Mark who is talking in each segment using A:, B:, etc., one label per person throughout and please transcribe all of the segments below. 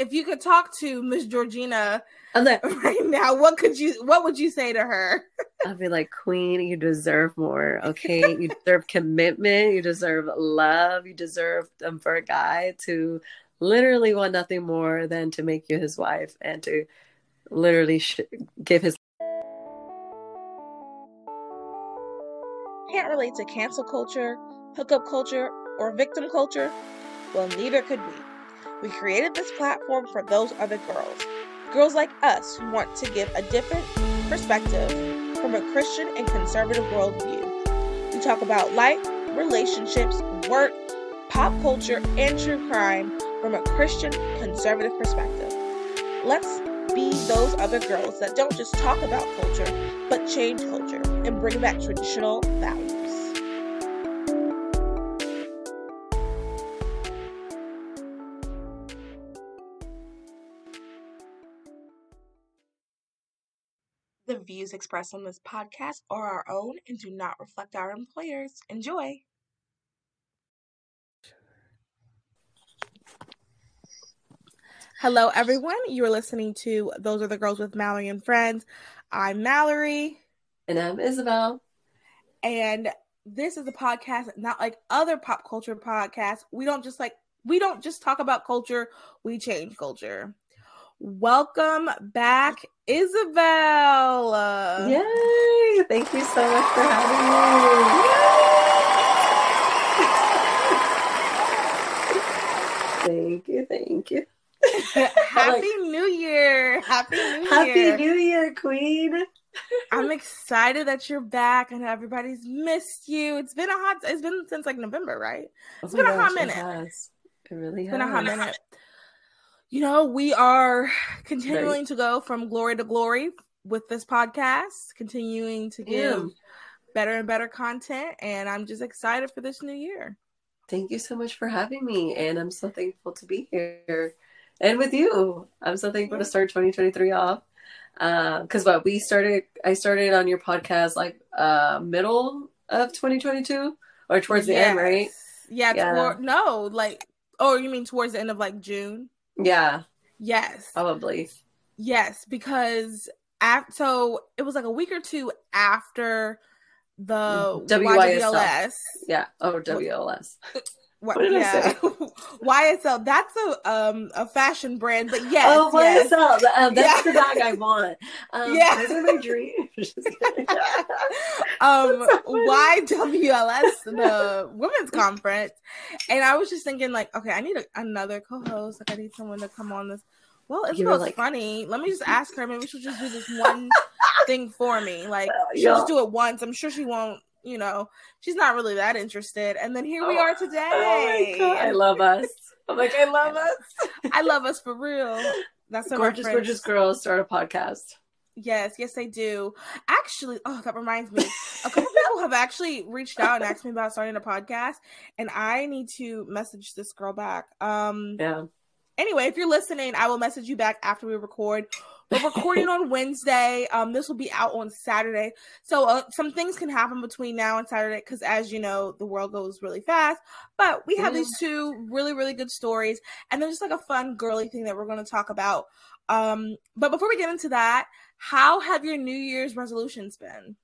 A: if you could talk to Miss Georgina
B: like,
A: right now, what could you what would you say to her?
B: I'd be like, Queen, you deserve more. Okay. you deserve commitment. You deserve love. You deserve um, for a guy to literally want nothing more than to make you his wife and to literally sh- give his.
A: Can't relate to cancel culture, hookup culture, or victim culture? Well, neither could we. We created this platform for those other girls. Girls like us who want to give a different perspective from a Christian and conservative worldview. We talk about life, relationships, work, pop culture, and true crime from a Christian conservative perspective. Let's be those other girls that don't just talk about culture, but change culture and bring back traditional values. The views expressed on this podcast are our own and do not reflect our employers. Enjoy. Hello, everyone. You are listening to Those Other Girls with Mallory and Friends. I'm Mallory.
B: And I'm Isabel.
A: And this is a podcast not like other pop culture podcasts. We don't just like, we don't just talk about culture, we change culture. Welcome back, Isabel.
B: Yay! Thank you so much for having me. thank you, thank you.
A: Happy like, New Year! Happy New
B: Happy
A: Year!
B: Happy New Year, Queen!
A: I'm excited that you're back and everybody's missed you. It's been a hot. It's been since like November, right? Oh it's oh been gosh, a hot minute.
B: It, has. it really
A: it's
B: has.
A: Been a hot minute. You know, we are continuing to go from glory to glory with this podcast, continuing to give better and better content, and I'm just excited for this new year.
B: Thank you so much for having me, and I'm so thankful to be here and with you. I'm so thankful to start 2023 off. Because uh, what we started, I started on your podcast like uh, middle of 2022 or towards the yes. end, right?
A: Yeah, yeah. Toward, no, like, oh, you mean towards the end of like June?
B: Yeah.
A: Yes.
B: Probably.
A: Yes, because after, so it was like a week or two after the
B: WYSL. YWLS. Yeah. Oh, WLS.
A: What, what did yeah. I say? YSL. That's a um a fashion brand, but yes.
B: Oh,
A: yes.
B: YSL. Um, that's yeah. the bag I want. Um, yeah, those are my dreams.
A: um, YWLS, the women's conference, and I was just thinking, like, okay, I need a, another co-host. Like, I need someone to come on this. Well, it's like, funny. Let me just ask her. Maybe she'll just do this one thing for me. Like, she'll just do it once. I'm sure she won't you know, she's not really that interested. And then here oh, we are today.
B: Oh I love us. I'm like, I love us.
A: I love us for real. That's
B: gorgeous, gorgeous girls start a podcast.
A: Yes, yes, they do. Actually, oh, that reminds me. A couple people have actually reached out and asked me about starting a podcast, and I need to message this girl back. Um,
B: yeah.
A: Anyway, if you're listening, I will message you back after we record. We're recording on Wednesday. Um, this will be out on Saturday. So uh, some things can happen between now and Saturday because, as you know, the world goes really fast. But we have these two really, really good stories, and they're just like a fun, girly thing that we're going to talk about. Um, but before we get into that, how have your New Year's resolutions been?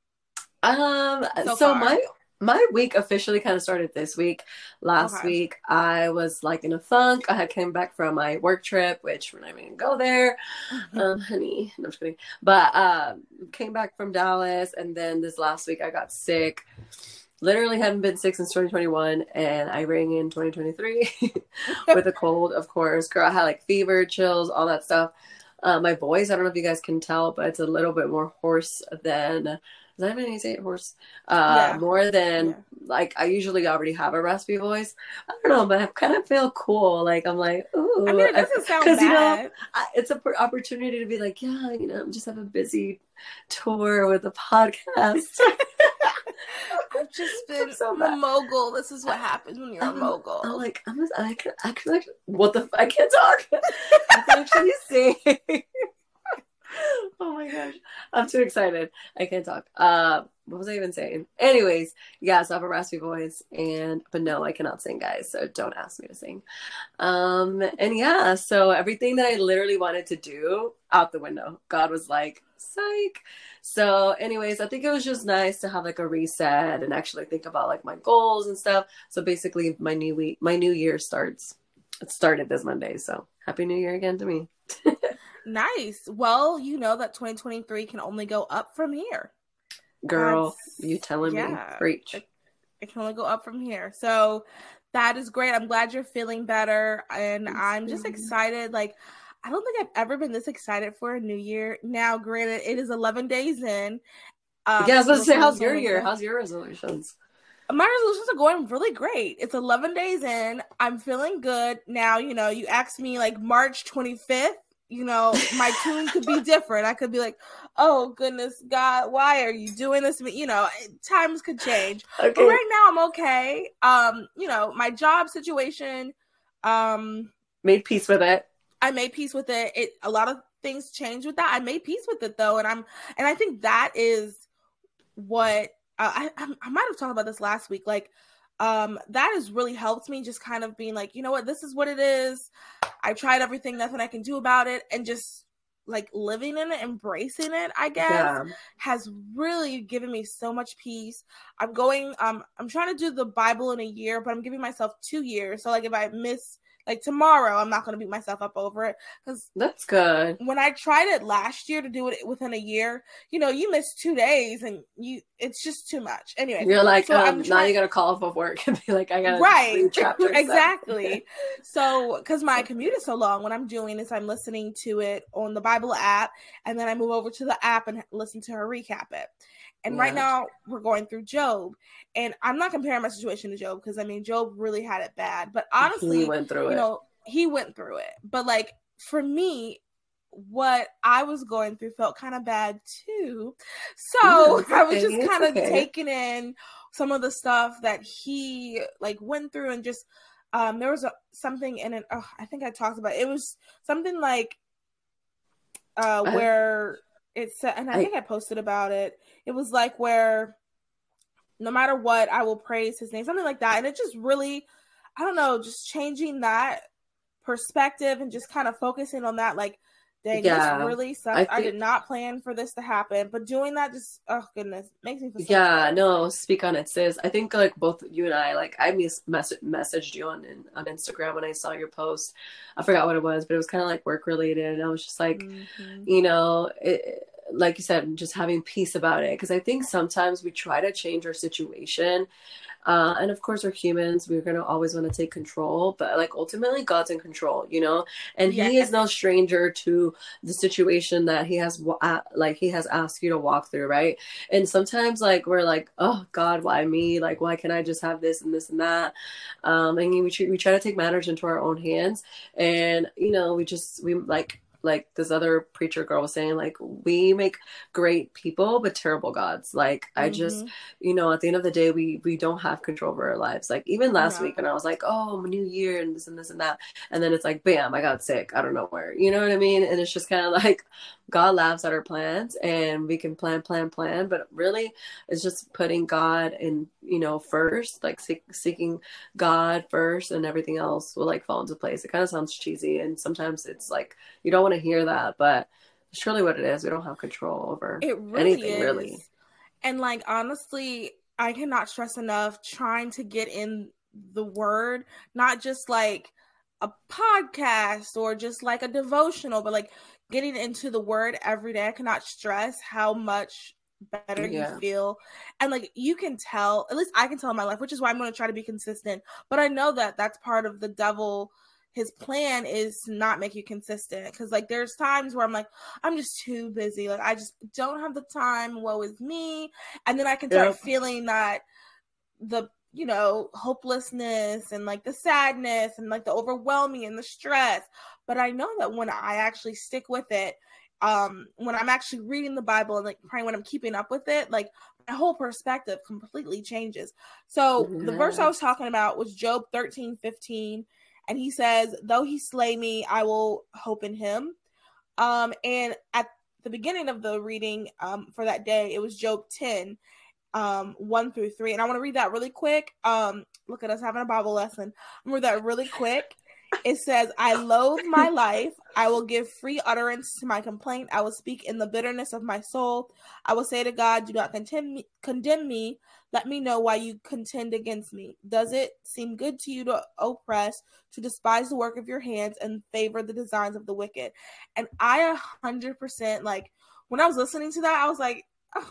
B: Um, so, so my my week officially kind of started this week. Last okay. week, I was like in a funk. I had came back from my work trip, which we're not even gonna go there, mm-hmm. um, honey. No, I'm just kidding. But uh, came back from Dallas, and then this last week I got sick. Literally hadn't been sick since 2021, and I rang in 2023 with a cold, of course. Girl, I had like fever, chills, all that stuff. Uh, my voice, I don't know if you guys can tell, but it's a little bit more hoarse than is that you say it? Horse. Uh, yeah. More than yeah. like I usually already have a raspy voice. I don't know, but I kind of feel cool. Like I'm like, ooh.
A: I mean, it doesn't sound bad. You know,
B: I, it's an opportunity to be like, yeah, you know, I'm just have a busy tour with a podcast.
A: I've just been so a mogul. This is what happens when you're a mogul.
B: I'm like, I'm just, I can, I can like, what the, I can't talk. I can actually sing. oh my gosh. I'm too excited. I can't talk. Uh, what was I even saying? Anyways, yeah, so I have a raspy voice, and but no, I cannot sing, guys. So don't ask me to sing. Um, and yeah, so everything that I literally wanted to do out the window. God was like, psych. So, anyways, I think it was just nice to have like a reset and actually think about like my goals and stuff. So basically, my new week, my new year starts. It started this Monday. So happy New Year again to me.
A: nice. Well, you know that 2023 can only go up from here.
B: Girl, That's, you telling yeah, me? Preach.
A: It, it can only go up from here. So that is great. I'm glad you're feeling better, and I'm just excited. Like I don't think I've ever been this excited for a new year. Now, granted, it is 11 days in.
B: Um, yeah, I was going to say, how's your year? How's your resolutions?
A: My resolutions are going really great. It's 11 days in. I'm feeling good. Now, you know, you asked me like March 25th, you know, my tune could be different. I could be like, oh, goodness, God, why are you doing this to me? You know, times could change. Okay. But right now, I'm okay. Um, You know, my job situation. Um,
B: Made peace with it
A: I made peace with it. It a lot of things changed with that. I made peace with it though, and I'm and I think that is what uh, I I, I might have talked about this last week. Like, um, that has really helped me just kind of being like, you know what, this is what it is. I tried everything, nothing I can do about it, and just like living in it, embracing it, I guess, yeah. has really given me so much peace. I'm going, um, I'm trying to do the Bible in a year, but I'm giving myself two years. So like if I miss like tomorrow, I'm not going to beat myself up over it because
B: that's good.
A: When I tried it last year to do it within a year, you know, you miss two days and you it's just too much. Anyway,
B: you're like, so um, now you got to call off of work and be like, I got to
A: right, exactly. so because my commute is so long, what I'm doing is I'm listening to it on the Bible app, and then I move over to the app and listen to her recap it. And yeah. right now we're going through Job. And I'm not comparing my situation to Job because I mean Job really had it bad. But honestly,
B: he went through
A: it. You know, he went through it. But like for me, what I was going through felt kind of bad too. So okay. I was just kind of okay. taking in some of the stuff that he like went through and just um there was a, something in it oh, I think I talked about it. it was something like uh where it said and I, I think I posted about it. It was like where no matter what, I will praise his name, something like that. And it just really, I don't know, just changing that perspective and just kind of focusing on that, like, dang, yeah, this really sucks. I, think, I, did not plan for this to happen, but doing that just, oh goodness, makes me feel.
B: So yeah, no, speak on it, sis. I think like both you and I, like, I mis- mess- messaged you on on Instagram when I saw your post. I forgot what it was, but it was kind of like work related, and I was just like, mm-hmm. you know, it like you said, just having peace about it. Because I think sometimes we try to change our situation. Uh, and of course, we're humans. We're going to always want to take control. But like ultimately, God's in control, you know? And yes. He is no stranger to the situation that He has, like, He has asked you to walk through, right? And sometimes, like, we're like, oh, God, why me? Like, why can't I just have this and this and that? Um, and we, we try to take matters into our own hands. And, you know, we just, we like, like this other preacher girl was saying like we make great people but terrible gods like mm-hmm. i just you know at the end of the day we we don't have control over our lives like even last yeah. week and i was like oh new year and this and this and that and then it's like bam i got sick i don't know where you know what i mean and it's just kind of like God laughs at our plans and we can plan, plan, plan, but really it's just putting God in, you know, first, like seek, seeking God first and everything else will like fall into place. It kind of sounds cheesy and sometimes it's like you don't want to hear that, but it's what it is. We don't have control over it really anything, is. really.
A: And like honestly, I cannot stress enough trying to get in the word, not just like a podcast or just like a devotional, but like getting into the word every day, I cannot stress how much better yeah. you feel. And like you can tell, at least I can tell in my life, which is why I'm going to try to be consistent. But I know that that's part of the devil. His plan is to not make you consistent because, like, there's times where I'm like, I'm just too busy. Like, I just don't have the time. Woe is me. And then I can start feeling that the you know, hopelessness and like the sadness and like the overwhelming and the stress. But I know that when I actually stick with it, um, when I'm actually reading the Bible and like praying, when I'm keeping up with it, like my whole perspective completely changes. So yeah. the verse I was talking about was Job 13, 15. And he says, Though he slay me, I will hope in him. Um, and at the beginning of the reading um, for that day, it was Job 10 um, 1 through 3. And I want to read that really quick. Um, look at us having a Bible lesson. I'm read that really quick. It says, I loathe my life. I will give free utterance to my complaint. I will speak in the bitterness of my soul. I will say to God, Do not condemn me. Condemn me. Let me know why you contend against me. Does it seem good to you to oppress, to despise the work of your hands, and favor the designs of the wicked? And I a hundred percent like when I was listening to that, I was like, oh,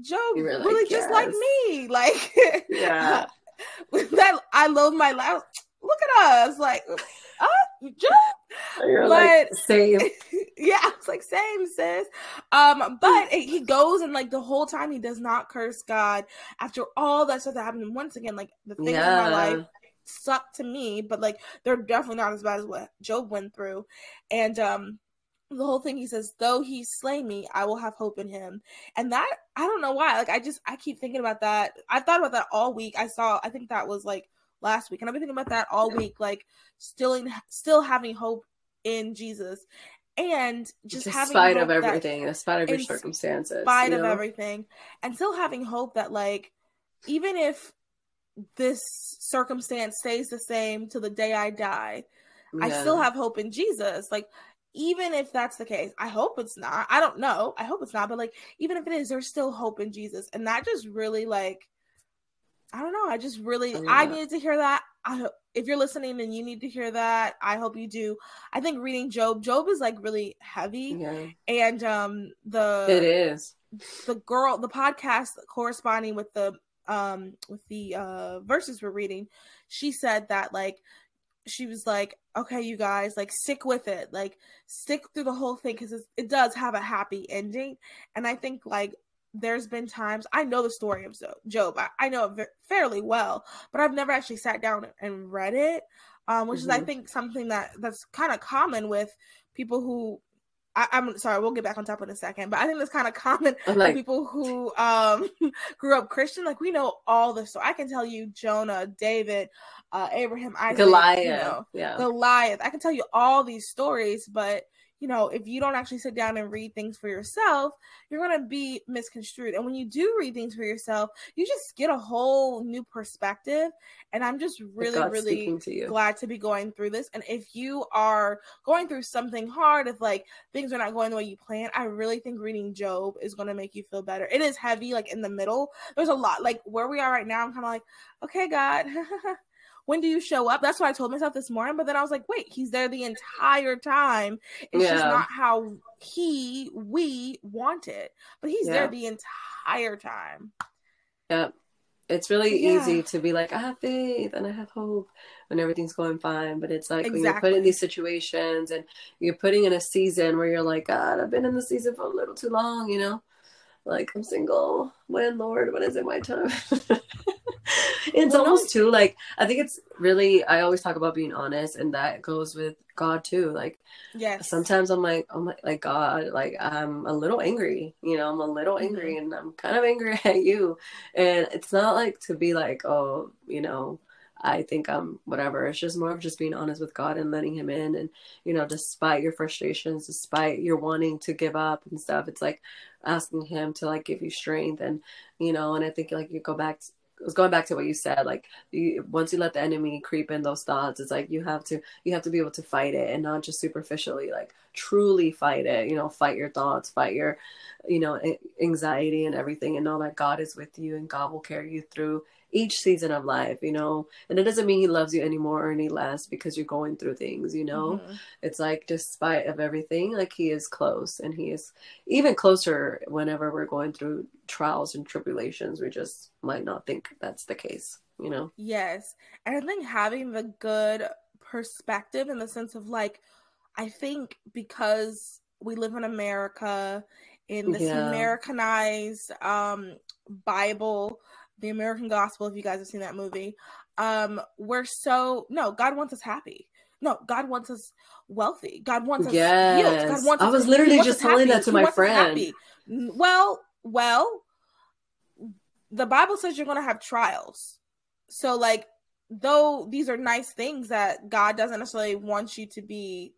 A: Job really, really just like me. Like, yeah. that I love my life. Look at us, like, uh, Job. You're but like, same. yeah, it's like same, sis. Um, but he goes and like the whole time he does not curse God after all that stuff that happened. Once again, like the things yeah. in my life sucked to me, but like they're definitely not as bad as what Job went through. And um the whole thing he says though he slay me i will have hope in him and that i don't know why like i just i keep thinking about that i thought about that all week i saw i think that was like last week and i've been thinking about that all week like still in still having hope in jesus and just
B: in
A: having
B: spite of everything in spite of your in circumstances
A: spite of know? everything and still having hope that like even if this circumstance stays the same till the day i die yeah. I still have hope in Jesus. Like even if that's the case, I hope it's not. I don't know. I hope it's not, but like even if it is, there's still hope in Jesus. And that just really like I don't know. I just really yeah. I needed to hear that. I if you're listening and you need to hear that, I hope you do. I think reading Job, Job is like really heavy. Yeah. And um the
B: It is.
A: The girl, the podcast corresponding with the um with the uh verses we're reading, she said that like she was like, okay, you guys, like, stick with it. Like, stick through the whole thing because it does have a happy ending. And I think, like, there's been times I know the story of Job. I, I know it fairly well, but I've never actually sat down and read it, um, which mm-hmm. is, I mm-hmm. think, something that that's kind of common with people who I, am sorry, we'll get back on top in a second, but I think that's kind of common like, people who um grew up Christian. Like we know all the story. I can tell you Jonah, David, uh, Abraham, Isaac, Goliath, you know, yeah. Goliath. I can tell you all these stories, but you know, if you don't actually sit down and read things for yourself, you're going to be misconstrued. And when you do read things for yourself, you just get a whole new perspective. And I'm just really, really to glad to be going through this. And if you are going through something hard, if like things are not going the way you plan, I really think reading Job is going to make you feel better. It is heavy, like in the middle. There's a lot, like where we are right now. I'm kind of like, okay, God. when do you show up? That's what I told myself this morning. But then I was like, wait, he's there the entire time. It's yeah. just not how he, we want it. But he's yeah. there the entire time.
B: Yeah. It's really yeah. easy to be like, I have faith and I have hope when everything's going fine. But it's like exactly. when you're put in these situations and you're putting in a season where you're like, God, I've been in the season for a little too long, you know? Like, I'm single. When, Lord? When is it my time? it's well, almost no. too like I think it's really I always talk about being honest and that goes with God too. Like yeah, Sometimes I'm like I'm like, like God, like I'm a little angry, you know, I'm a little mm-hmm. angry and I'm kind of angry at you. And it's not like to be like, oh, you know, I think I'm whatever. It's just more of just being honest with God and letting Him in. And, you know, despite your frustrations, despite your wanting to give up and stuff, it's like asking Him to like give you strength. And, you know, and I think like you go back to, was going back to what you said like you, once you let the enemy creep in those thoughts it's like you have to you have to be able to fight it and not just superficially like truly fight it you know fight your thoughts fight your you know anxiety and everything and know that god is with you and god will carry you through each season of life, you know. And it doesn't mean he loves you any more or any less because you're going through things, you know. Mm-hmm. It's like despite of everything, like he is close and he is even closer whenever we're going through trials and tribulations. We just might not think that's the case, you know.
A: Yes. And I think having the good perspective in the sense of like I think because we live in America in this yeah. Americanized um Bible the American Gospel, if you guys have seen that movie, um, we're so no, God wants us happy. No, God wants us wealthy. God wants us yes. God wants I
B: was literally just telling that to he my friend.
A: Well, well, the Bible says you're going to have trials. So, like, though these are nice things that God doesn't necessarily want you to be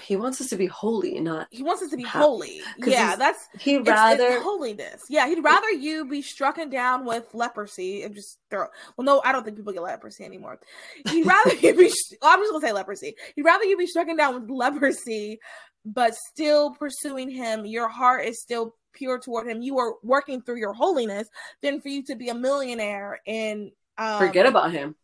B: he wants us to be holy, not
A: he wants us to be happy. holy. Yeah, that's
B: he rather
A: it's, it's holiness. Yeah, he'd rather you be struck down with leprosy and just throw. Well, no, I don't think people get leprosy anymore. He'd rather you be. Well, I'm just gonna say leprosy. He'd rather you be struck down with leprosy, but still pursuing him. Your heart is still pure toward him. You are working through your holiness, than for you to be a millionaire and
B: um, forget about him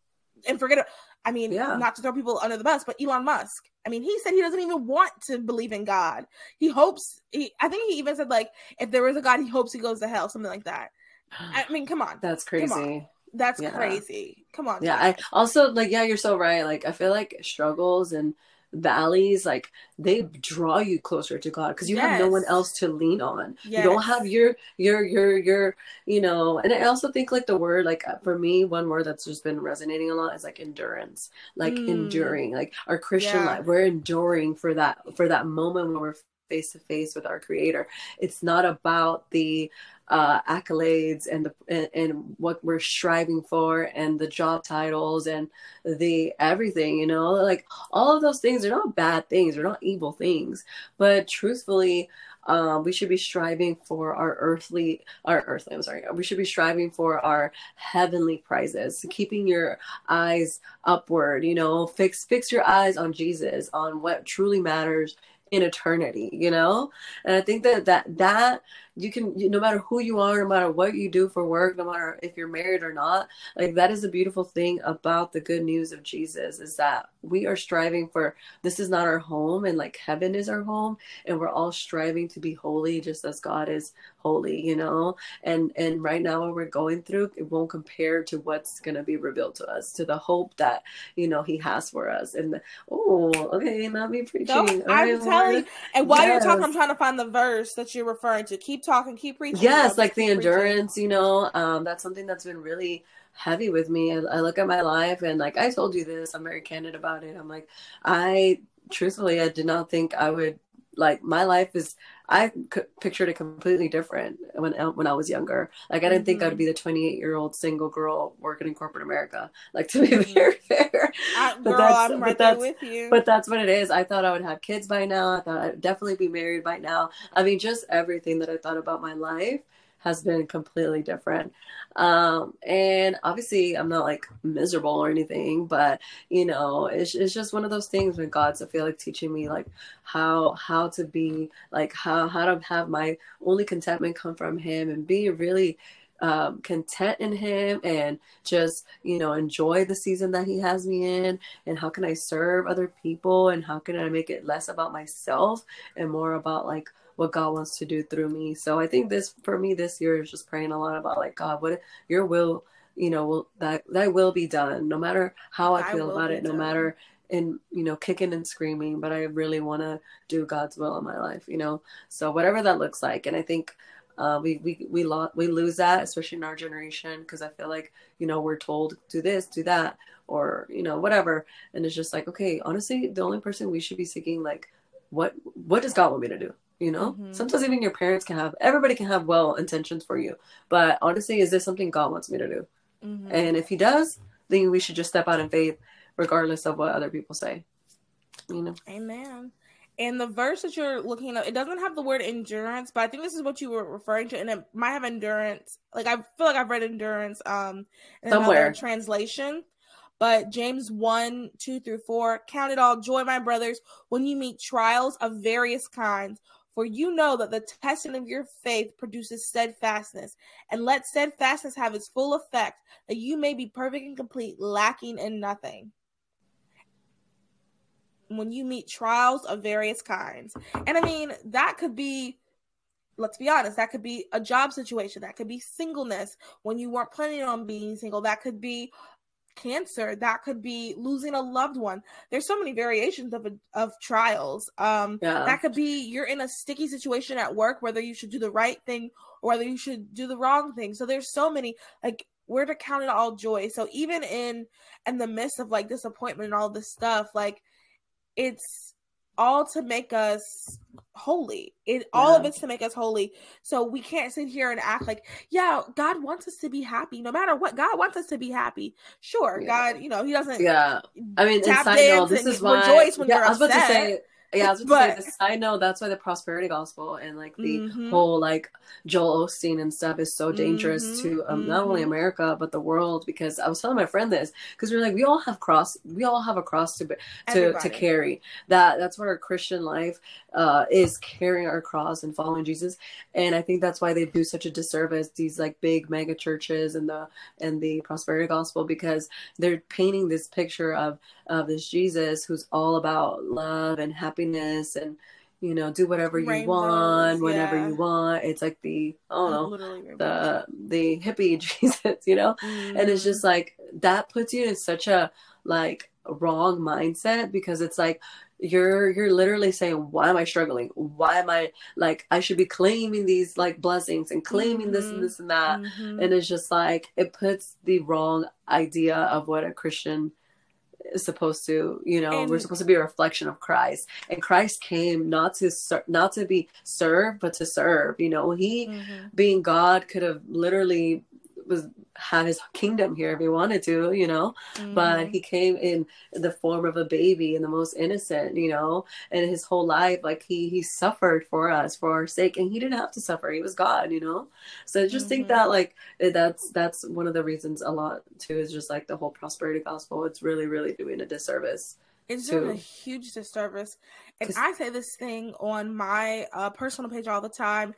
A: and forget. I mean, yeah. not to throw people under the bus, but Elon Musk. I mean, he said he doesn't even want to believe in God. He hopes. He, I think he even said like, if there is a God, he hopes he goes to hell, something like that. I mean, come on.
B: That's crazy.
A: That's yeah. crazy. Come on.
B: Yeah. I also like. Yeah, you're so right. Like, I feel like struggles and valleys like they draw you closer to god because you yes. have no one else to lean on yes. you don't have your your your your you know and i also think like the word like uh, for me one word that's just been resonating a lot is like endurance like mm. enduring like our christian yeah. life we're enduring for that for that moment when we're face to face with our creator. It's not about the uh, accolades and the and, and, what we're striving for and the job titles and the everything you know? Like all of those things are not bad things they're not evil things. But truthfully um, we should be striving for our earthly our earthly i'm sorry we should be striving for our heavenly prizes keeping your eyes upward you know? Fix fix your eyes on jesus on what truly matters in eternity you know? And i think that that that you can no matter who you are no matter what you do for work no matter if you're married or not like that is a beautiful thing about the good news of jesus is that we are striving for this is not our home and like heaven is our home and we're all striving to be holy just as god is holy you know? And and right now what we're going through it won't compare to what's going to be revealed to us to the hope that you know he has for us. And oh okay not me preaching. No,
A: i'm telling you and while yes. you're talking i'm trying to find the verse that you're referring to keep talking keep preaching
B: yes like the endurance preaching. you know um that's something that's been really heavy with me. I, I look at my life and like i told you this i'm very candid about it. I'm like i truthfully i did not think i would like my life is I c- pictured it completely different when uh, when I was younger. Like I didn't mm-hmm. think I'd mm-hmm. be the 28 year old single girl working in corporate America. Like to be mm-hmm. very fair,
A: uh, girl, that's, I'm right there with you.
B: But that's what it is. I thought I would have kids by now. I thought I'd definitely be married by now. I mean, just everything that I thought about my life has been completely different. Um, and obviously, I'm not like miserable or anything, but you know, it's, it's just one of those things when God's I feel like teaching me like how how to be like how how to have my only contentment come from Him and be really um, content in him and just you know enjoy the season that he has me in and how can i serve other people and how can i make it less about myself and more about like what God wants to do through me. So I think this for me this year is just praying a lot about like God, what your will, you know, will that that will be done, no matter how I, I feel about it, done. no matter in you know kicking and screaming, but I really want to do God's will in my life, you know. So whatever that looks like, and I think. Uh, we we we, lo- we lose that, especially in our generation, because I feel like you know we're told do this, do that, or you know whatever, and it's just like okay, honestly, the only person we should be seeking like what what does God want me to do? You know mm-hmm. sometimes even your parents can have everybody can have well intentions for you but honestly is this something god wants me to do mm-hmm. and if he does then we should just step out in faith regardless of what other people say you know
A: amen and the verse that you're looking at it doesn't have the word endurance but i think this is what you were referring to and it might have endurance like i feel like i've read endurance um in Somewhere. another translation but James 1 2 through 4 count it all joy, my brothers, when you meet trials of various kinds, for you know that the testing of your faith produces steadfastness, and let steadfastness have its full effect, that you may be perfect and complete, lacking in nothing. When you meet trials of various kinds. And I mean, that could be, let's be honest, that could be a job situation, that could be singleness when you weren't planning on being single, that could be cancer that could be losing a loved one. There's so many variations of of trials. Um yeah. that could be you're in a sticky situation at work whether you should do the right thing or whether you should do the wrong thing. So there's so many like we're to count it all joy. So even in in the midst of like disappointment and all this stuff like it's all to make us holy. It yeah. all of it's to make us holy. So we can't sit here and act like, yeah, God wants us to be happy no matter what. God wants us to be happy. Sure, yeah. God, you know, He doesn't.
B: Yeah, I mean, tap dance
A: this is why. Rejoice when yeah, you're I was upset. about to say.
B: Yeah, I was but, the side. That's why the prosperity gospel and like the mm-hmm. whole like Joel Osteen and stuff is so dangerous mm-hmm, to um, mm-hmm. not only mm-hmm. America but the world. Because I was telling my friend this because we are like we all have cross, we all have a cross to to to carry. That that's what our Christian life uh, is carrying our cross and following Jesus. And I think that's why they do such a disservice these like big mega churches and the and the prosperity gospel because they're painting this picture of of this Jesus who's all about love and happiness and you know do whatever you want whenever yeah. you want it's like the i don't the the hippie jesus you know mm-hmm. and it's just mm-hmm. like that puts you in such a like wrong mindset because it's like you're you're literally saying why am i struggling why am i like i should be claiming these like blessings and claiming mm-hmm. this and mm-hmm. this and that mm-hmm. and it's just like it puts the wrong idea of what a christian is supposed to you know and, we're supposed to be a reflection of christ and christ came not to ser- not to be served but to serve you know he mm-hmm. being god could have literally was had his kingdom here if he wanted to, you know. Mm-hmm. But he came in the form of a baby and the most innocent, you know. And his whole life, like he he suffered for us for our sake, and he didn't have to suffer. He was God, you know. So I just mm-hmm. think that like that's that's one of the reasons a lot too is just like the whole prosperity gospel. It's really really doing a disservice.
A: It's doing a huge disservice, and I say this thing on my uh, personal page all the time.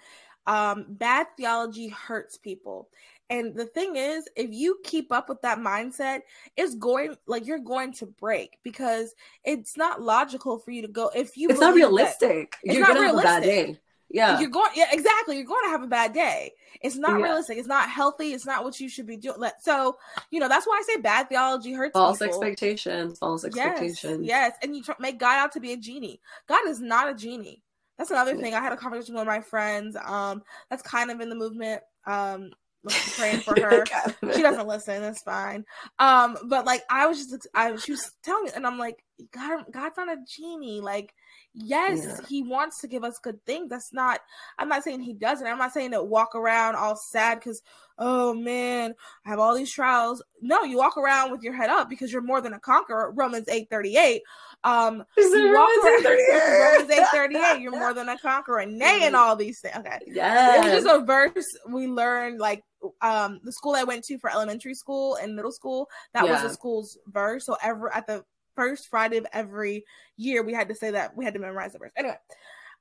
A: Um, bad theology hurts people and the thing is, if you keep up with that mindset, it's going like you're going to break because it's not logical for you to go if you.
B: It's not realistic. It's you're not gonna realistic. have a bad day. Yeah,
A: you're going. Yeah, exactly. You're going to have a bad day. It's not yeah. realistic. It's not healthy. It's not what you should be doing. So, you know, that's why I say bad theology hurts.
B: False people. expectations. False expectations.
A: Yes, yes. and you tr- make God out to be a genie. God is not a genie. That's another thing. I had a conversation with my friends. Um, that's kind of in the movement. Um, praying for her. she doesn't listen. It's fine. Um, but like I was just, I she was telling me, and I'm like, God, God's not a genie. Like, yes, yeah. He wants to give us good things. That's not. I'm not saying He doesn't. I'm not saying to walk around all sad because, oh man, I have all these trials. No, you walk around with your head up because you're more than a conqueror. Romans eight thirty eight. Um, you walk around, Romans eight thirty eight. You're more than a conqueror. Nay, and all these things. Okay, yeah, it was just a verse we learned like um the school I went to for elementary school and middle school, that yeah. was the school's verse. So ever at the first Friday of every year, we had to say that we had to memorize the verse. Anyway.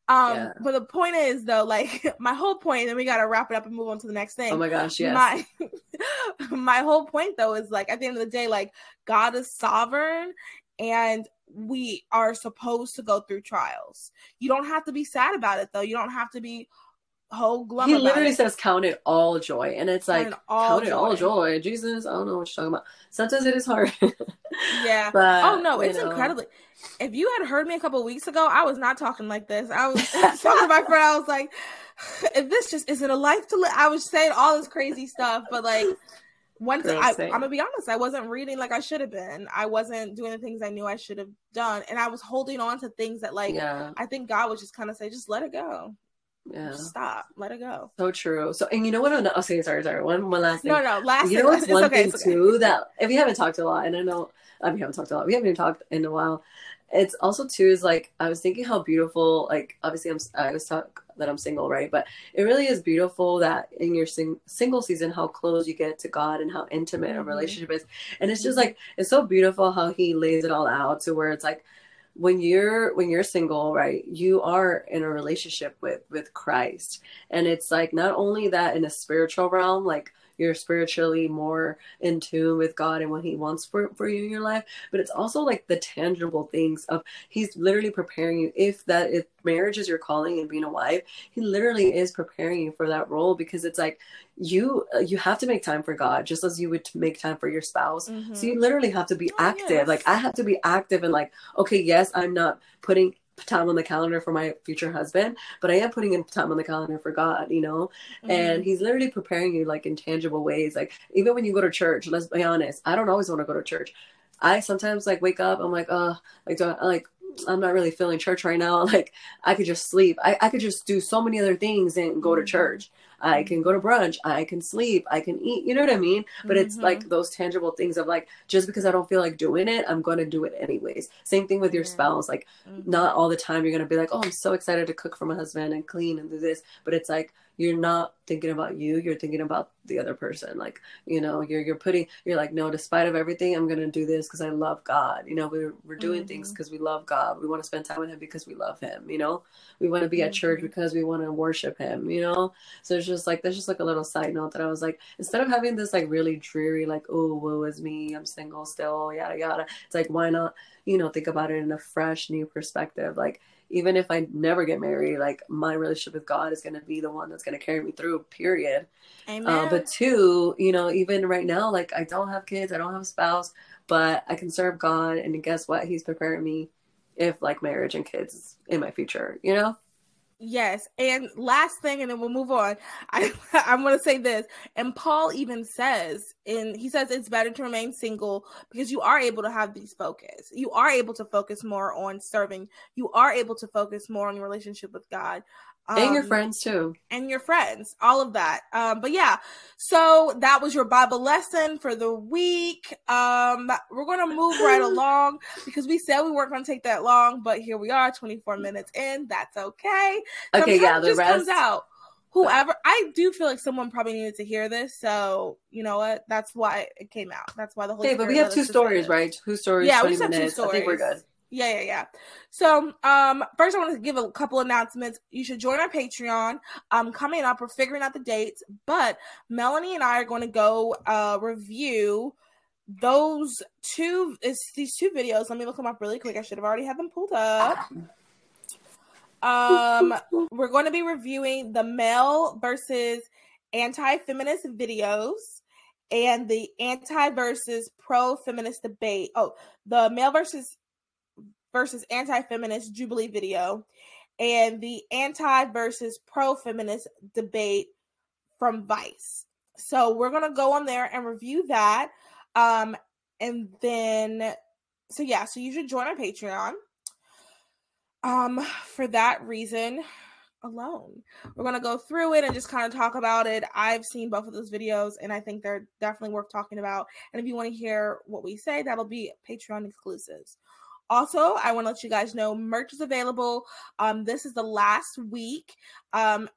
A: Um, yeah. but the point is though, like my whole point, and we gotta wrap it up and move on to the next thing.
B: Oh my gosh, yes.
A: My my whole point though is like at the end of the day, like God is sovereign and we are supposed to go through trials. You don't have to be sad about it though. You don't have to be whole glum.
B: He literally it. says, "Count it all joy," and it's like, "Count it all joy." Jesus, I don't know what you're talking about. Sometimes it is hard.
A: yeah. But, oh no, it's know. incredibly. If you had heard me a couple weeks ago, I was not talking like this. I was talking to my friend. I was like, "If this just isn't a life to live," I was saying all this crazy stuff, but like. Once I, I'm gonna be honest, I wasn't reading like I should have been. I wasn't doing the things I knew I should have done, and I was holding on to things that, like, yeah. I think God was just kind of say, just let it go yeah. stop. Let it go.
B: So true. So and you know what? I'm not okay sorry sorry. One one last thing.
A: no no last
B: you know what's one okay, thing okay. too that if we haven't talked a lot and i know I we haven't talked a lot we haven't even talked in a while. It's also too is like i was thinking how beautiful like obviously i'm i was talk that i'm single right? But it really is beautiful that in your sing- single season how close you get to god and how intimate mm-hmm. a relationship is. And it's just like it's so beautiful how he lays it all out to where it's like when you're when you're single right you are in a relationship with with christ. And it's like not only that in a spiritual realm like you're spiritually more in tune with God and what He wants for, for you in your life. But it's also like the tangible things of He's literally preparing you. If that if marriage is your calling and being a wife, He literally is preparing you for that role because it's like you you have to make time for God just as you would make time for your spouse. Mm-hmm. So you literally have to be oh, active. Yes. Like I have to be active and like okay, yes, I'm not putting time on the calendar for my future husband, but I am putting in time on the calendar for God, you know? Mm-hmm. And he's literally preparing you like in tangible ways. Like even when you go to church, let's be honest, I don't always want to go to church. I sometimes like wake up, I'm like, oh, like, do I, like, I'm not really feeling church right now. Like I could just sleep. I, I could just do so many other things and go to mm-hmm. church. I can go to brunch, I can sleep, I can eat, you know what I mean? But mm-hmm. it's like those tangible things of like, just because I don't feel like doing it, I'm going to do it anyways. Same thing with your mm-hmm. spouse. Like, mm-hmm. not all the time you're going to be like, oh, I'm so excited to cook for my husband and clean and do this. But it's like, you're not thinking about you you're thinking about the other person like you know you're you're putting you're like no despite of everything i'm gonna do this because i love god you know we're, we're doing mm-hmm. things because we love god we want to spend time with him because we love him you know we want to be mm-hmm. at church mm-hmm. because we want to worship him you know so it's just like there's just like a little side note that i was like instead of having this like really dreary like oh woe is me i'm single still yada yada it's like why not you know think about it in a fresh new perspective like even if I never get married, like my relationship with God is going to be the one that's going to carry me through, period. Amen. Uh, but two, you know, even right now, like I don't have kids, I don't have a spouse, but I can serve God. And guess what? He's preparing me if like marriage and kids in my future, you know?
A: Yes, and last thing, and then we'll move on. I I'm going to say this, and Paul even says, and he says it's better to remain single because you are able to have these focus. You are able to focus more on serving. You are able to focus more on your relationship with God.
B: Um, and your um, friends too.
A: And your friends, all of that. Um, but yeah, so that was your Bible lesson for the week. Um, we're gonna move right along because we said we weren't gonna take that long, but here we are, 24 minutes in. That's okay.
B: Sometimes okay, yeah, the rest
A: comes out. Whoever I do feel like someone probably needed to hear this, so you know what? That's why it came out. That's why the whole.
B: Okay, but we have two stories, right? Two stories. Yeah, we have minutes. two stories. I think we're good.
A: Yeah, yeah, yeah. So, um, first I want to give a couple announcements. You should join our Patreon. Um, coming up, we're figuring out the dates, but Melanie and I are going to go uh review those two is these two videos. Let me look them up really quick. I should have already had them pulled up. Um, we're going to be reviewing the male versus anti-feminist videos and the anti versus pro feminist debate. Oh, the male versus versus anti feminist Jubilee video and the anti versus pro feminist debate from Vice. So we're going to go on there and review that. Um, and then, so yeah, so you should join our Patreon. Um, for that reason alone, we're going to go through it and just kind of talk about it. I've seen both of those videos and I think they're definitely worth talking about. And if you want to hear what we say, that'll be Patreon exclusives. Also, I want to let you guys know merch is available. Um, this is the last week. Um,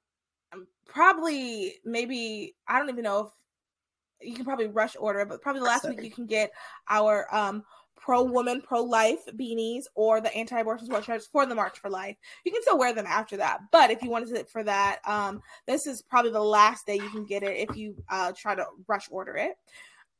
A: um, probably, maybe I don't even know if you can probably rush order, but probably the last Sorry. week you can get our um pro woman, pro life beanies or the anti abortion sweatshirts for the March for Life. You can still wear them after that, but if you wanted it for that, um, this is probably the last day you can get it if you uh try to rush order it.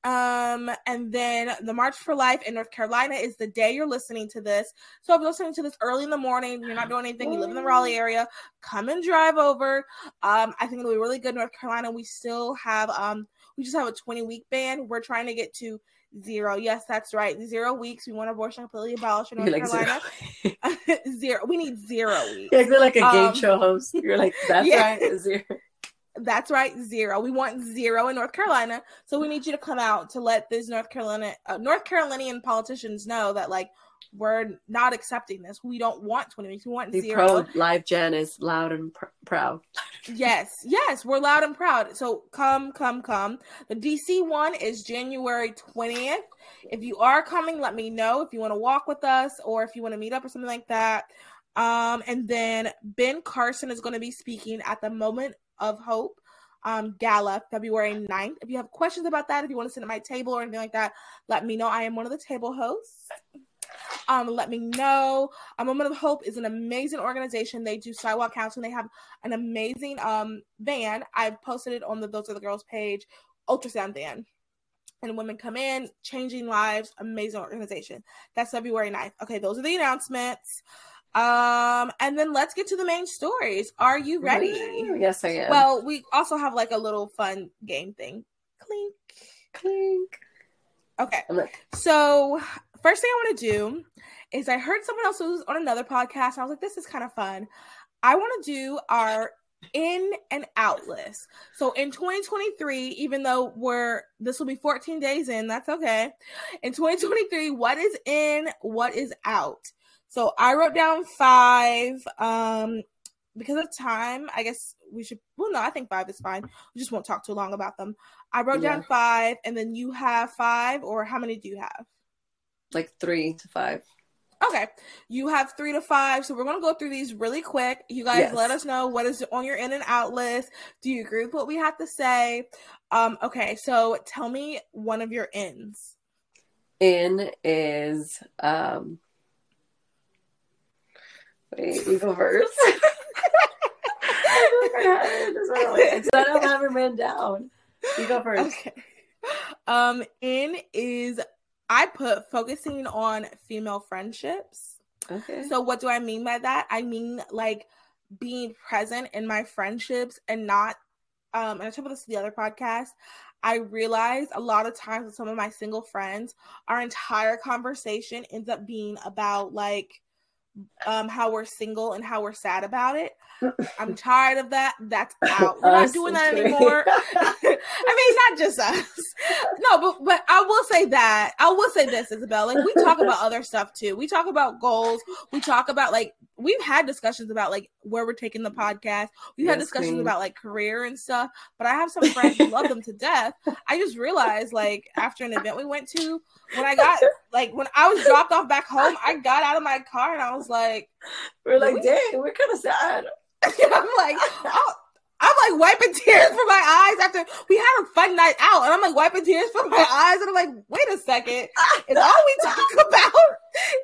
A: Um, and then the March for Life in North Carolina is the day you're listening to this. So if you're listening to this early in the morning, you're not doing anything, you live in the Raleigh area, come and drive over. Um, I think it'll be really good. North Carolina, we still have um, we just have a 20 week ban. We're trying to get to zero. Yes, that's right. Zero weeks. We want abortion completely abolished in North like Carolina. Zero. zero. We need zero weeks.
B: You're like a game um, show host. You're like, that's yeah. right. Zero.
A: That's right, zero. We want zero in North Carolina. So we need you to come out to let these North Carolina uh, North Carolinian politicians know that like we're not accepting this. We don't want 20 weeks. We want the zero.
B: Pro Life Gen is loud and pr- proud.
A: yes, yes, we're loud and proud. So come, come, come. The DC one is January 20th. If you are coming, let me know if you want to walk with us or if you want to meet up or something like that. Um, and then Ben Carson is going to be speaking at the Moment of Hope um, gala February 9th. If you have questions about that, if you want to sit at my table or anything like that, let me know. I am one of the table hosts. Um, let me know. A Moment of Hope is an amazing organization. They do sidewalk counseling. They have an amazing um van. I've posted it on the Those Other Girls page, ultrasound van. And women come in, changing lives, amazing organization. That's February 9th. Okay, those are the announcements. Um, and then let's get to the main stories. Are you ready?
B: Yes, I am.
A: Well, we also have like a little fun game thing. Clink,
B: clink.
A: Okay. So, first thing I want to do is I heard someone else was on another podcast. I was like, this is kind of fun. I want to do our in and out list. So in 2023, even though we're this will be 14 days in, that's okay. In 2023, what is in, what is out? So I wrote down five. Um, because of time, I guess we should. Well, no, I think five is fine. We just won't talk too long about them. I wrote yeah. down five, and then you have five, or how many do you have?
B: Like three to five.
A: Okay, you have three to five, so we're gonna go through these really quick. You guys, yes. let us know what is on your in and out list. Do you agree with what we have to say? Um, okay, so tell me one of your ins.
B: In is um. Wait, you go first. I don't have it written down. You go first. Okay.
A: Um, in is I put focusing on female friendships. Okay. So what do I mean by that? I mean like being present in my friendships and not um and I talk about this in the other podcast. I realize a lot of times with some of my single friends, our entire conversation ends up being about like um how we're single and how we're sad about it. I'm tired of that. That's out. We're not doing that anymore. I mean, it's not just us. No, but but I will say that I will say this, Isabel. Like we talk about other stuff too. We talk about goals. We talk about like we've had discussions about like where we're taking the podcast. We've yes, had discussions queen. about like career and stuff. But I have some friends who love them to death. I just realized like after an event we went to, when I got like when I was dropped off back home, I got out of my car and I was like,
B: "We're like, dang, we're kind of sad."
A: I'm like, oh, I'm like wiping tears from my eyes after we had a fun night out, and I'm like wiping tears from my eyes, and I'm like, wait a second, is all we talk about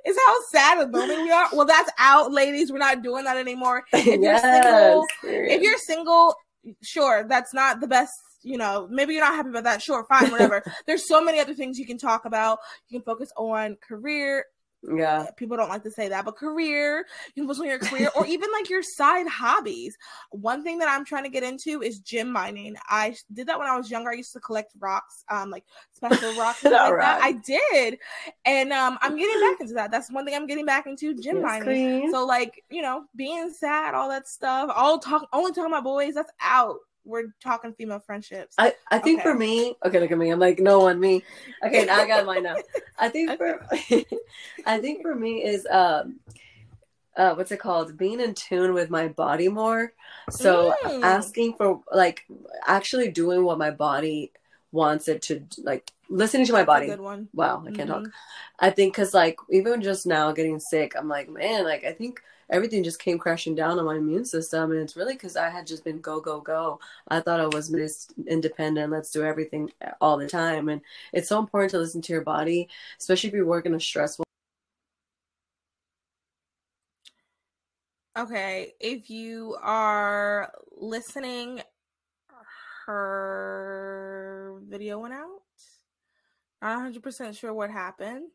A: is how sad and lonely we are? Well, that's out, ladies. We're not doing that anymore. If yes, you're single, if you're single, sure, that's not the best you know, maybe you're not happy about that. Sure, fine, whatever. There's so many other things you can talk about. You can focus on career,
B: yeah.
A: People don't like to say that, but career, you can focus on your career or even like your side hobbies. One thing that I'm trying to get into is gem mining. I did that when I was younger. I used to collect rocks, um, like special rocks like right. that. I did. And um I'm getting back into that. That's one thing I'm getting back into, gem yes, mining. Queen. So like, you know, being sad, all that stuff, all talk only talking about boys, that's out we're talking female friendships.
B: I, I think okay. for me, okay, look at me. I'm like, no one, me. Okay, now I got mine now. I think for I think for me is um uh what's it called? Being in tune with my body more. So mm. asking for like actually doing what my body wants it to like listening to my body.
A: good one.
B: Wow, I can't mm-hmm. talk. I think because like even just now getting sick, I'm like, man, like I think everything just came crashing down on my immune system. And it's really because I had just been go, go, go. I thought I was Miss Independent. Let's do everything all the time. And it's so important to listen to your body, especially if you work in a stressful.
A: Okay, if you are listening, her video went out. Not 100% sure what happened.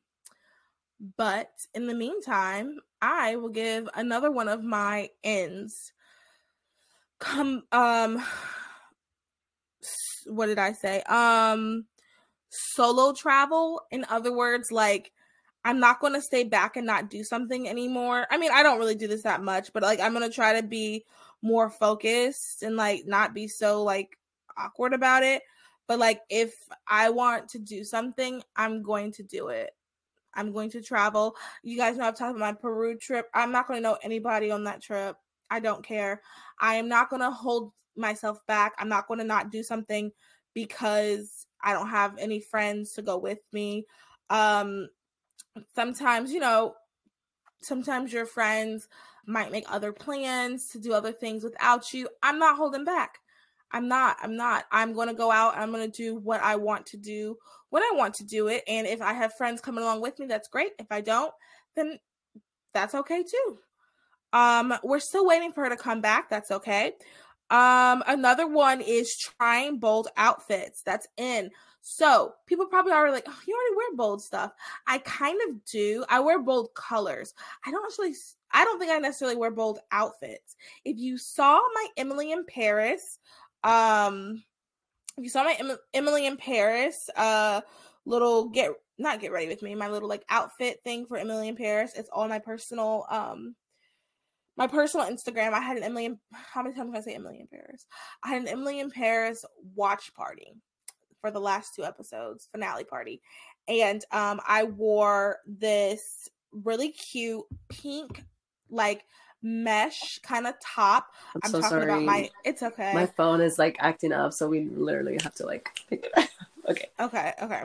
A: But in the meantime, I will give another one of my ends. Come um what did I say? Um solo travel in other words like I'm not going to stay back and not do something anymore. I mean, I don't really do this that much, but like I'm going to try to be more focused and like not be so like awkward about it. But like if I want to do something, I'm going to do it. I'm going to travel. You guys know I've talked about my Peru trip. I'm not going to know anybody on that trip. I don't care. I am not going to hold myself back. I'm not going to not do something because I don't have any friends to go with me. Um sometimes, you know, sometimes your friends might make other plans to do other things without you. I'm not holding back. I'm not. I'm not. I'm going to go out. I'm going to do what I want to do when I want to do it. And if I have friends coming along with me, that's great. If I don't, then that's okay too. Um, we're still waiting for her to come back. That's okay. Um, another one is trying bold outfits. That's in. So people probably are like, oh, you already wear bold stuff. I kind of do. I wear bold colors. I don't actually. I don't think I necessarily wear bold outfits. If you saw my Emily in Paris, um, if you saw my em- Emily in Paris uh little get not get ready with me, my little like outfit thing for Emily in Paris. It's all my personal um my personal Instagram. I had an Emily in, how many times can I say Emily in Paris? I had an Emily in Paris watch party for the last two episodes, finale party. And um I wore this really cute pink like mesh kind of top. I'm, I'm so talking sorry. about my. It's okay.
B: My phone is like acting up, so we literally have to like pick it up. okay.
A: Okay. Okay.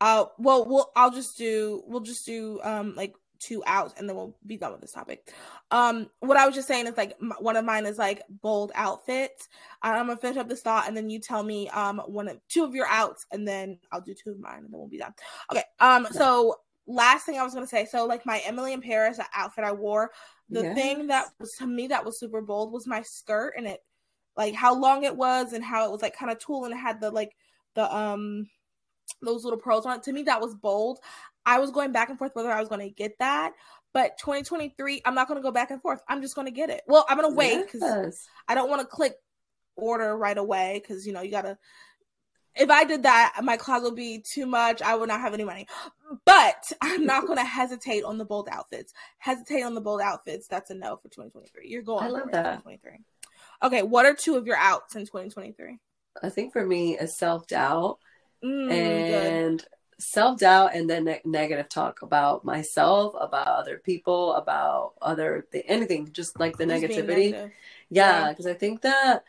A: Uh. Well, we'll. I'll just do. We'll just do. Um. Like two outs and then we'll be done with this topic. Um, what I was just saying is like m- one of mine is like bold outfits. I'm gonna finish up this thought and then you tell me um one of two of your outs and then I'll do two of mine and then we'll be done. Okay. Um, so last thing I was gonna say, so like my Emily in Paris outfit I wore, the yes. thing that was to me that was super bold was my skirt and it like how long it was and how it was like kind of tulle and it had the like the um those little pearls on it. To me, that was bold. I was going back and forth whether I was going to get that. But 2023, I'm not going to go back and forth. I'm just going to get it. Well, I'm going to wait because yes. I don't want to click order right away because, you know, you got to. If I did that, my closet would be too much. I would not have any money. But I'm not going to hesitate on the bold outfits. Hesitate on the bold outfits. That's a no for 2023. You're going. I love that. 2023. Okay, what are two of your outs in 2023? I
B: think for me, a self doubt mm, and self doubt and then ne- negative talk about myself, about other people, about other th- anything, just like the just negativity. Yeah, because yeah. I think that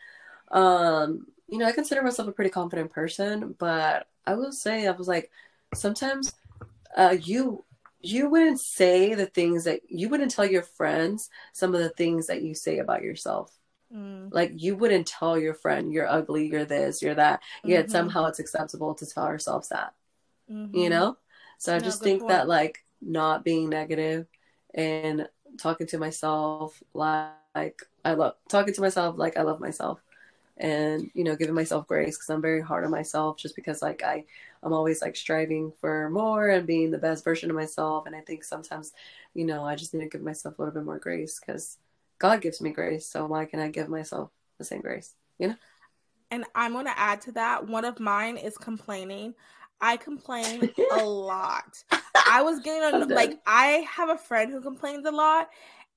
B: um, you know, I consider myself a pretty confident person, but I will say I was like sometimes uh you you wouldn't say the things that you wouldn't tell your friends some of the things that you say about yourself. Mm. Like you wouldn't tell your friend you're ugly, you're this, you're that. Yet mm-hmm. somehow it's acceptable to tell ourselves that mm-hmm. you know? So I no, just think point. that like not being negative and talking to myself like I love talking to myself like I love myself and you know giving myself grace because I'm very hard on myself just because like I I'm always like striving for more and being the best version of myself and I think sometimes you know I just need to give myself a little bit more grace because God gives me grace so why can I give myself the same grace you know
A: and I'm going to add to that one of mine is complaining I complain a lot. I was getting on, like, I have a friend who complains a lot.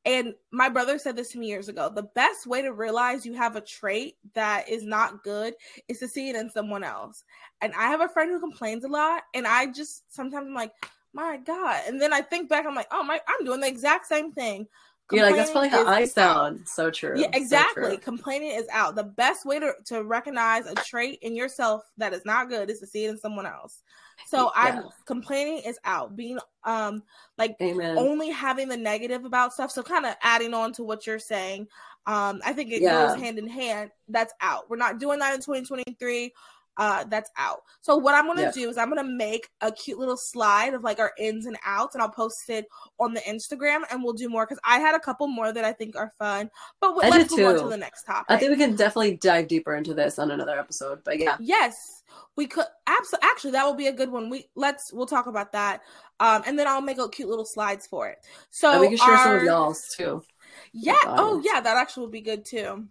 A: And my brother said this to me years ago. The best way to realize you have a trait that is not good is to see it in someone else. And I have a friend who complains a lot. And I just sometimes I'm like, my God. And then I think back, I'm like, oh my, I'm doing the exact same thing.
B: You're like, that's probably how I sound. Out. So true.
A: Yeah, exactly.
B: So true.
A: Complaining is out. The best way to, to recognize a trait in yourself that is not good is to see it in someone else. So yeah. I'm complaining is out. Being um like Amen. only having the negative about stuff. So kind of adding on to what you're saying. Um, I think it yeah. goes hand in hand. That's out. We're not doing that in 2023 uh that's out. So what I'm gonna yeah. do is I'm gonna make a cute little slide of like our ins and outs, and I'll post it on the Instagram, and we'll do more because I had a couple more that I think are fun. But I let's move on to the next topic.
B: I think we can definitely dive deeper into this on another episode. But yeah,
A: yes, we could absolutely. Actually, that will be a good one. We let's we'll talk about that, um, and then I'll make a cute little slides for it. So
B: and we can share our, some of y'all's too.
A: Yeah. Oh yeah, that actually will be good too.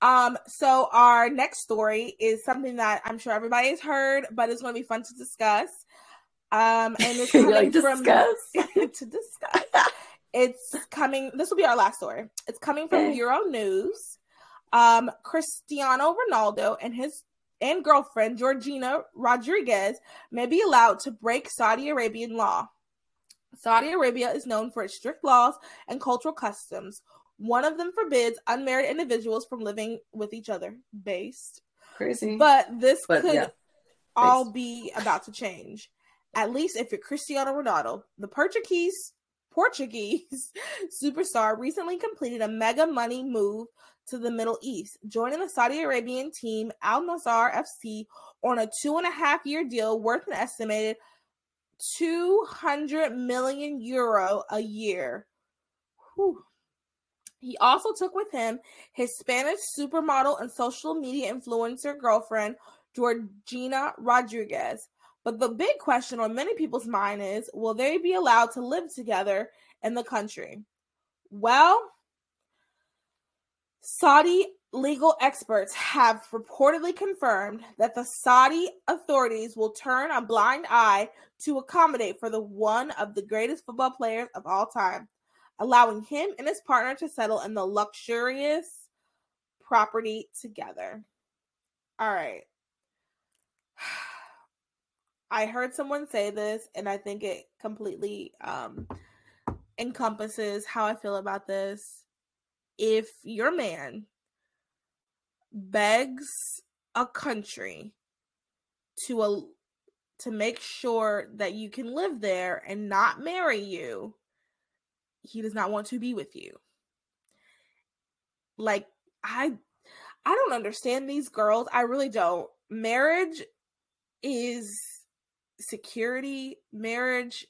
A: Um, so our next story is something that I'm sure everybody has heard, but it's going to be fun to discuss. Um, and it's coming like, from discuss. to discuss. It's coming. This will be our last story. It's coming from Euronews. Um, Cristiano Ronaldo and his and girlfriend Georgina Rodriguez may be allowed to break Saudi Arabian law. Saudi Arabia is known for its strict laws and cultural customs, one of them forbids unmarried individuals from living with each other. Based.
B: Crazy.
A: But this but, could yeah. all be about to change. At least if you're Cristiano Ronaldo. The Portuguese Portuguese superstar recently completed a mega money move to the Middle East, joining the Saudi Arabian team Al Nassr FC on a two and a half year deal worth an estimated 200 million euro a year. Whew. He also took with him his Spanish supermodel and social media influencer girlfriend, Georgina Rodriguez. But the big question on many people's mind is will they be allowed to live together in the country? Well, Saudi legal experts have reportedly confirmed that the Saudi authorities will turn a blind eye to accommodate for the one of the greatest football players of all time allowing him and his partner to settle in the luxurious property together. All right. I heard someone say this and I think it completely um encompasses how I feel about this. if your man begs a country to a to make sure that you can live there and not marry you, he does not want to be with you. Like I I don't understand these girls. I really don't. Marriage is security. Marriage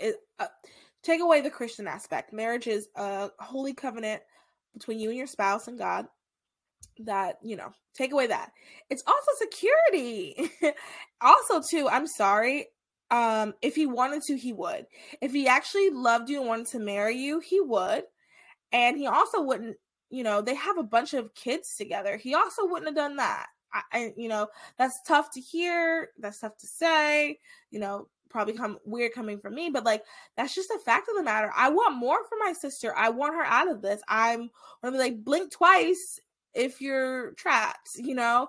A: is uh, take away the Christian aspect. Marriage is a holy covenant between you and your spouse and God. That, you know, take away that. It's also security. also, too, I'm sorry. Um, if he wanted to, he would. If he actually loved you and wanted to marry you, he would. And he also wouldn't, you know, they have a bunch of kids together. He also wouldn't have done that. I, I you know, that's tough to hear. That's tough to say. You know, probably come weird coming from me, but like that's just a fact of the matter. I want more for my sister. I want her out of this. I'm gonna be like blink twice if you're trapped, you know.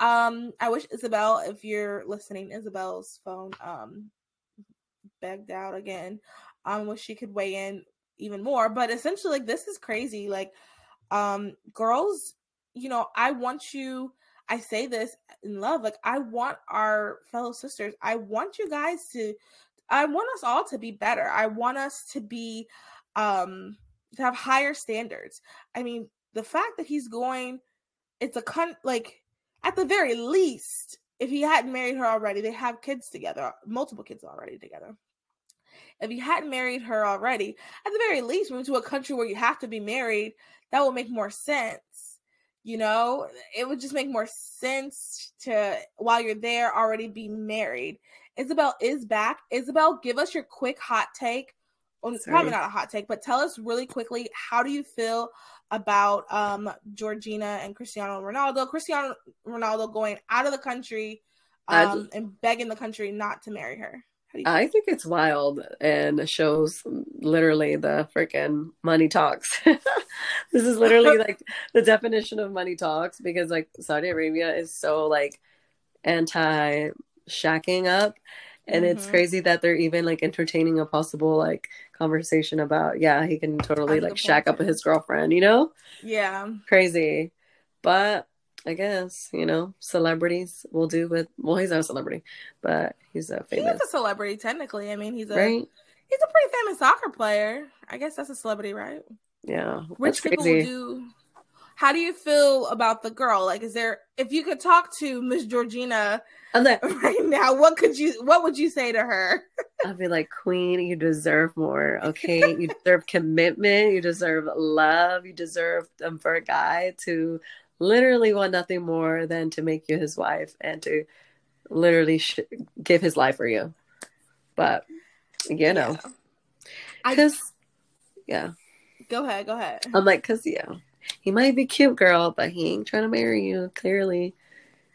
A: Um, I wish Isabel, if you're listening, Isabel's phone um begged out again. Um, wish she could weigh in even more. But essentially, like this is crazy. Like, um, girls, you know, I want you I say this in love. Like, I want our fellow sisters, I want you guys to, I want us all to be better. I want us to be, um, to have higher standards. I mean, the fact that he's going, it's a con, like, at the very least, if he hadn't married her already, they have kids together, multiple kids already together. If he hadn't married her already, at the very least, move to a country where you have to be married, that would make more sense you know? It would just make more sense to while you're there already be married. Isabel is back. Isabel give us your quick hot take well, probably not a hot take but tell us really quickly how do you feel about um georgina and cristiano ronaldo? Cristiano ronaldo going out of the country um, and begging the country not to marry her.
B: I think it's wild and shows literally the freaking money talks. this is literally like the definition of money talks because like Saudi Arabia is so like anti shacking up and mm-hmm. it's crazy that they're even like entertaining a possible like conversation about yeah he can totally like shack up with his girlfriend you know
A: yeah
B: crazy but I guess you know celebrities will do with. Well, he's not a celebrity, but he's a famous.
A: He's a celebrity technically. I mean, he's a right? he's a pretty famous soccer player. I guess that's a celebrity, right?
B: Yeah,
A: rich people crazy. do. How do you feel about the girl? Like, is there if you could talk to Miss Georgina right now, what could you what would you say to her?
B: I'd be like, Queen, you deserve more. Okay, you deserve commitment. You deserve love. You deserve um, for a guy to literally want nothing more than to make you his wife and to literally sh- give his life for you. But you know, because yeah.
A: Go ahead, go ahead.
B: I'm like, cause yeah, he might be cute, girl, but he ain't trying to marry you. Clearly,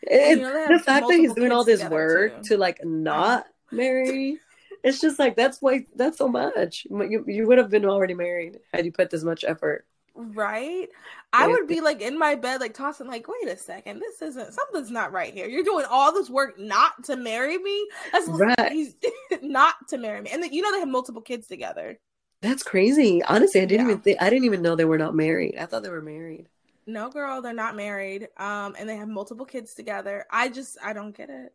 B: you know, the fact that he's doing all this work too. to like not uh-huh. marry. It's just like that's why that's so much. You you would have been already married had you put this much effort.
A: Right? I would be like in my bed, like tossing, like, wait a second, this isn't something's not right here. You're doing all this work not to marry me. That's right. not to marry me. And then, you know they have multiple kids together.
B: That's crazy. Honestly, I didn't yeah. even think I didn't even know they were not married. I thought they were married.
A: No, girl, they're not married. Um, and they have multiple kids together. I just I don't get it.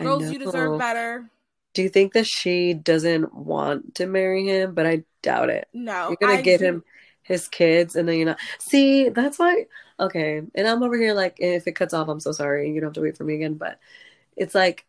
A: Girls, you deserve better.
B: Do you think that she doesn't want to marry him? But I doubt it.
A: No,
B: you're gonna I get do- him his kids and then you know see that's why okay and i'm over here like if it cuts off i'm so sorry you don't have to wait for me again but it's like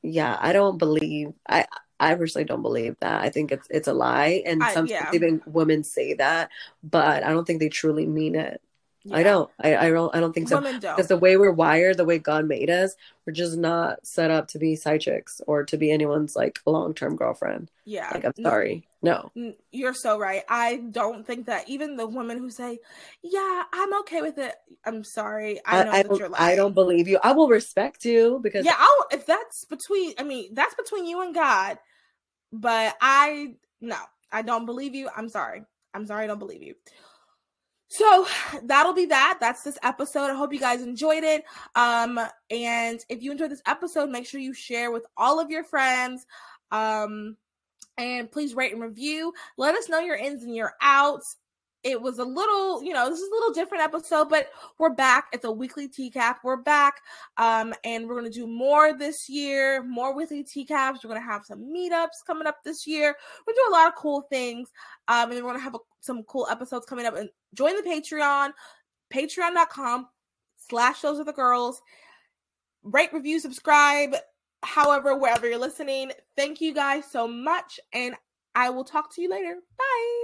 B: yeah i don't believe i i personally don't believe that i think it's it's a lie and sometimes yeah. even women say that but i don't think they truly mean it yeah. I don't. I, I don't. I don't think so. Women don't. Because the way we're wired, the way God made us, we're just not set up to be side chicks or to be anyone's like long term girlfriend.
A: Yeah.
B: Like I'm sorry. No.
A: You're so right. I don't think that even the women who say, "Yeah, I'm okay with it," I'm sorry. I know I, I that you're lying.
B: I don't believe you. I will respect you because
A: yeah. I'll if that's between. I mean, that's between you and God. But I no, I don't believe you. I'm sorry. I'm sorry. I don't believe you. So that'll be that. That's this episode. I hope you guys enjoyed it. Um, and if you enjoyed this episode, make sure you share with all of your friends. Um, and please rate and review. Let us know your ins and your outs. It was a little, you know, this is a little different episode, but we're back. It's a weekly TCAP. We're back. Um, and we're gonna do more this year, more weekly TCAPs. We're gonna have some meetups coming up this year. We're doing a lot of cool things. Um, and we're gonna have a, some cool episodes coming up. And join the Patreon, patreon.com slash those other girls. Rate, review, subscribe, however, wherever you're listening. Thank you guys so much, and I will talk to you later. Bye.